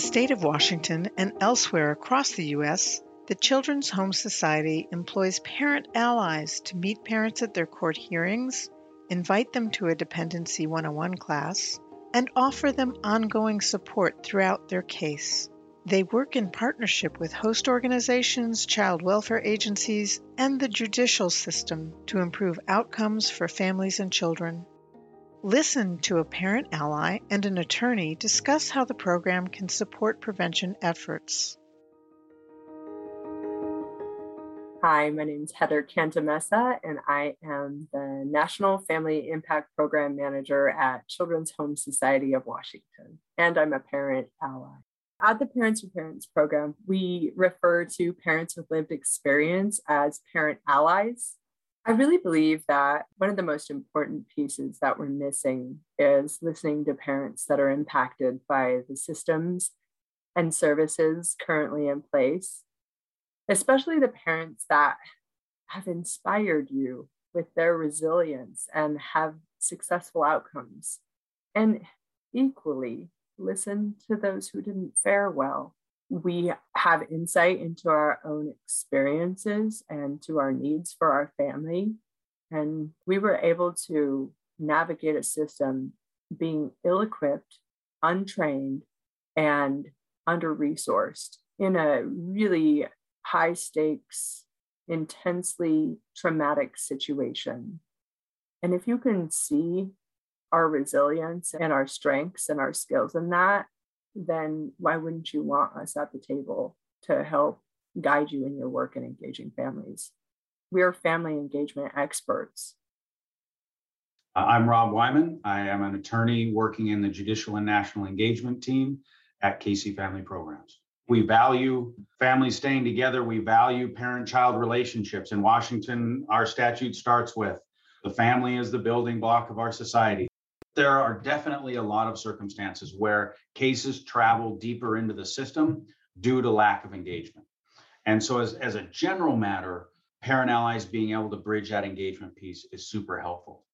the state of Washington and elsewhere across the U.S., the Children's Home Society employs parent allies to meet parents at their court hearings, invite them to a dependency 101 class, and offer them ongoing support throughout their case. They work in partnership with host organizations, child welfare agencies, and the judicial system to improve outcomes for families and children. Listen to a parent ally and an attorney discuss how the program can support prevention efforts. Hi, my name is Heather Cantamessa, and I am the National Family Impact Program Manager at Children's Home Society of Washington, and I'm a parent ally. At the Parents for Parents program, we refer to parents with lived experience as parent allies. I really believe that one of the most important pieces that we're missing is listening to parents that are impacted by the systems and services currently in place especially the parents that have inspired you with their resilience and have successful outcomes. And equally, listen to those who didn't fare well. We have insight into our own experiences and to our needs for our family. And we were able to navigate a system being ill equipped, untrained, and under resourced in a really high stakes, intensely traumatic situation. And if you can see our resilience and our strengths and our skills in that, then why wouldn't you want us at the table to help guide you in your work in engaging families? We are family engagement experts. Uh, I'm Rob Wyman. I am an attorney working in the Judicial and National Engagement Team at Casey Family Programs. We value families staying together. We value parent child relationships. In Washington, our statute starts with the family is the building block of our society. There are definitely a lot of circumstances where cases travel deeper into the system due to lack of engagement. And so, as, as a general matter, parent allies being able to bridge that engagement piece is super helpful.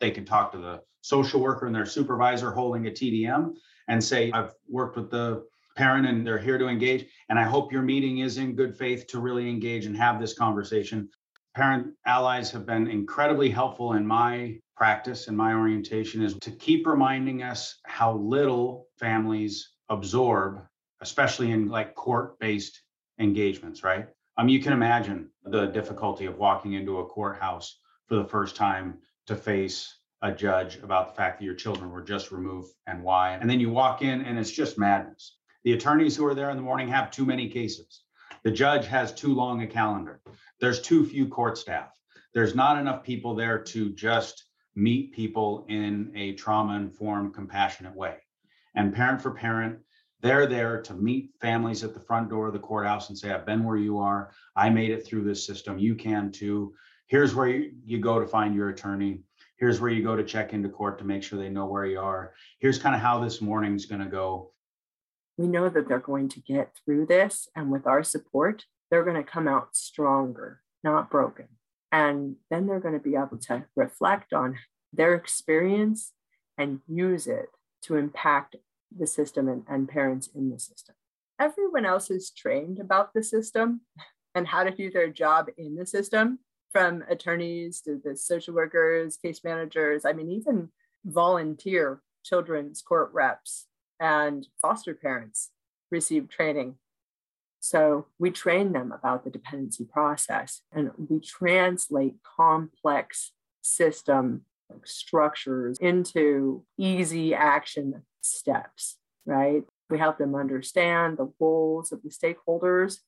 They can talk to the social worker and their supervisor holding a TDM and say, I've worked with the parent and they're here to engage. And I hope your meeting is in good faith to really engage and have this conversation. Parent allies have been incredibly helpful in my practice and my orientation is to keep reminding us how little families absorb, especially in like court based engagements, right? Um, you can imagine the difficulty of walking into a courthouse for the first time to face a judge about the fact that your children were just removed and why. And then you walk in and it's just madness. The attorneys who are there in the morning have too many cases. The judge has too long a calendar. There's too few court staff. There's not enough people there to just meet people in a trauma informed, compassionate way. And parent for parent, they're there to meet families at the front door of the courthouse and say, I've been where you are. I made it through this system. You can too. Here's where you, go to find your attorney. Here's where you go to check into court to make sure they know where you are. Here's kind of how this morning's going to go we know that they're going to get through this. And with our support, they're going to come out stronger, not broken. And then they're going to be able to reflect on their experience and use it to impact the system and, and parents in the system. Everyone else is trained about the system and how to do their job in the system, from attorneys to the social workers, case managers, I mean, even volunteer children's court reps and foster parents receive training. So we train them about the dependency process and we translate complex system structures into easy action steps, right? We help them understand the roles of the stakeholders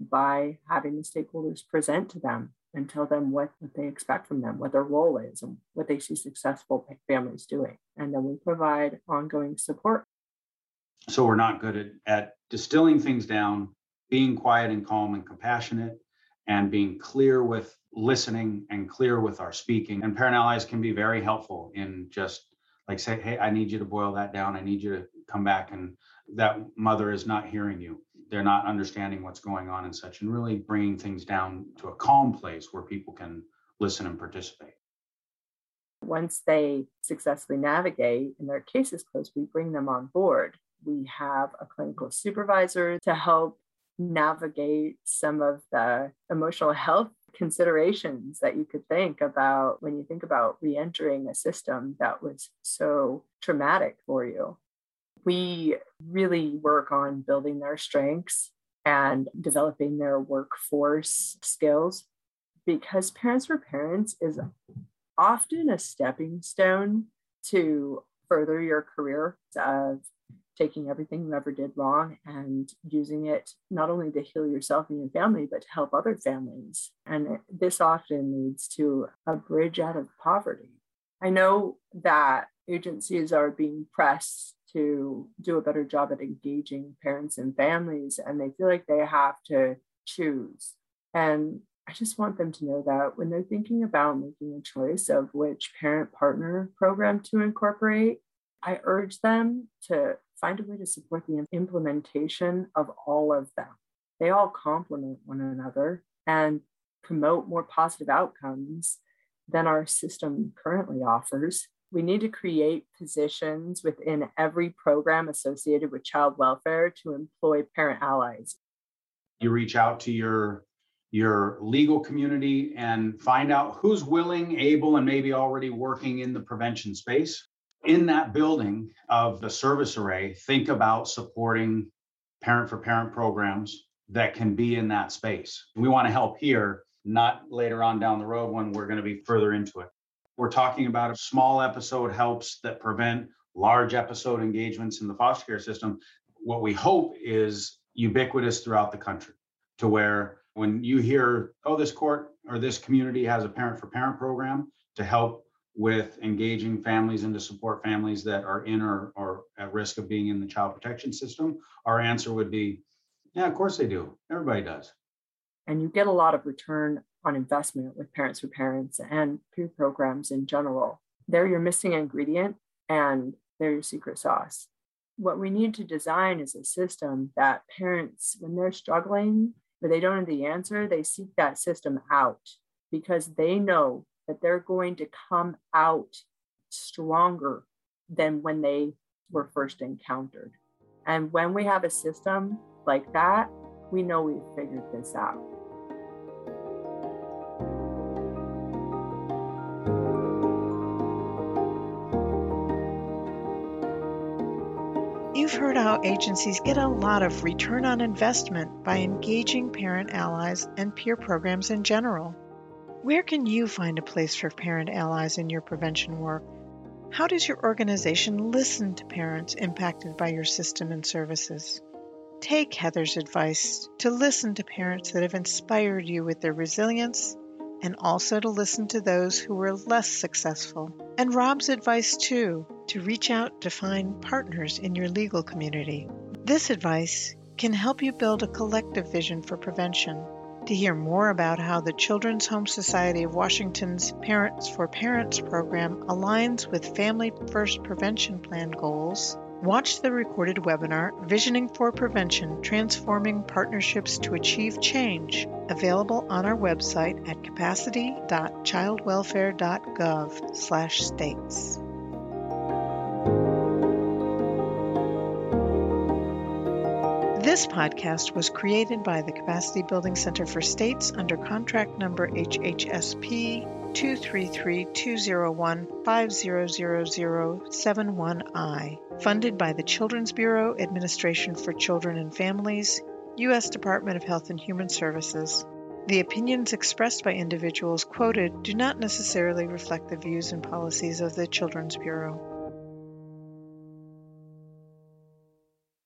by having the stakeholders present to them and tell them what, what they expect from them, what their role is, and what they see successful families doing. And then we provide ongoing support so we're not good at, at distilling things down, being quiet and calm and compassionate, and being clear with listening and clear with our speaking. And parent allies can be very helpful in just like say, hey, I need you to boil that down. I need you to come back and that mother is not hearing you. They're not understanding what's going on and such, and really bringing things down to a calm place where people can listen and participate. Once they successfully navigate and their case is closed, we bring them on board we have a clinical supervisor to help navigate some of the emotional health considerations that you could think about when you think about re-entering a system that was so traumatic for you. We really work on building their strengths and developing their workforce skills because parents for parents is often a stepping stone to further your career of taking everything you ever did wrong and using it not only to heal yourself and your family, but to help other families. And this often leads to a bridge out of poverty. I know that agencies are being pressed to do a better job at engaging parents and families, and they feel like they have to choose. And I just want them to know that when they're thinking about making a choice of which parent partner program to incorporate, I urge them to find a way to support the implementation of all of them. They all complement one another and promote more positive outcomes than our system currently offers. We need to create positions within every program associated with child welfare to employ parent allies. You reach out to your your legal community and find out who's willing, able, and maybe already working in the prevention space in that building of the service array, think about supporting parent for parent programs that can be in that space. We want to help here, not later on down the road when we're going to be further into it. We're talking about small episode helps that prevent large episode engagements in the foster care system. What we hope is ubiquitous throughout the country to where when you hear, oh, this court or this community has a parent for parent program to help with engaging families and to support families that are in or, or at risk of being in the child protection system? Our answer would be, yeah, of course they do. Everybody does. And you get a lot of return on investment with Parents for Parents and peer programs in general. They're your missing ingredient and they're your secret sauce. What we need to design is a system that parents, when they're struggling, or they don't have the answer, they seek that system out because they know that they're going to come out stronger than when they were first encountered. And when we have a system like that, we know we've figured this out. You've heard how agencies get a lot of return on investment by engaging parent allies and peer programs in general. Where can you find a place for parent allies in your prevention work? How does your organization listen to parents impacted by your system and services? Take Heather's advice to listen to parents that have inspired you with their resilience and also to listen to those who were less successful. And Rob's advice, too, to reach out to find partners in your legal community. This advice can help you build a collective vision for prevention to hear more about how the Children's Home Society of Washington's Parents for Parents program aligns with Family First Prevention Plan goals, watch the recorded webinar Visioning for Prevention Transforming Partnerships to Achieve Change, available on our website at capacity.childwelfare.gov/states. This podcast was created by the Capacity Building Center for States under contract number HHSP 233-201-500071I, funded by the Children's Bureau Administration for Children and Families, U.S. Department of Health and Human Services. The opinions expressed by individuals quoted do not necessarily reflect the views and policies of the Children's Bureau.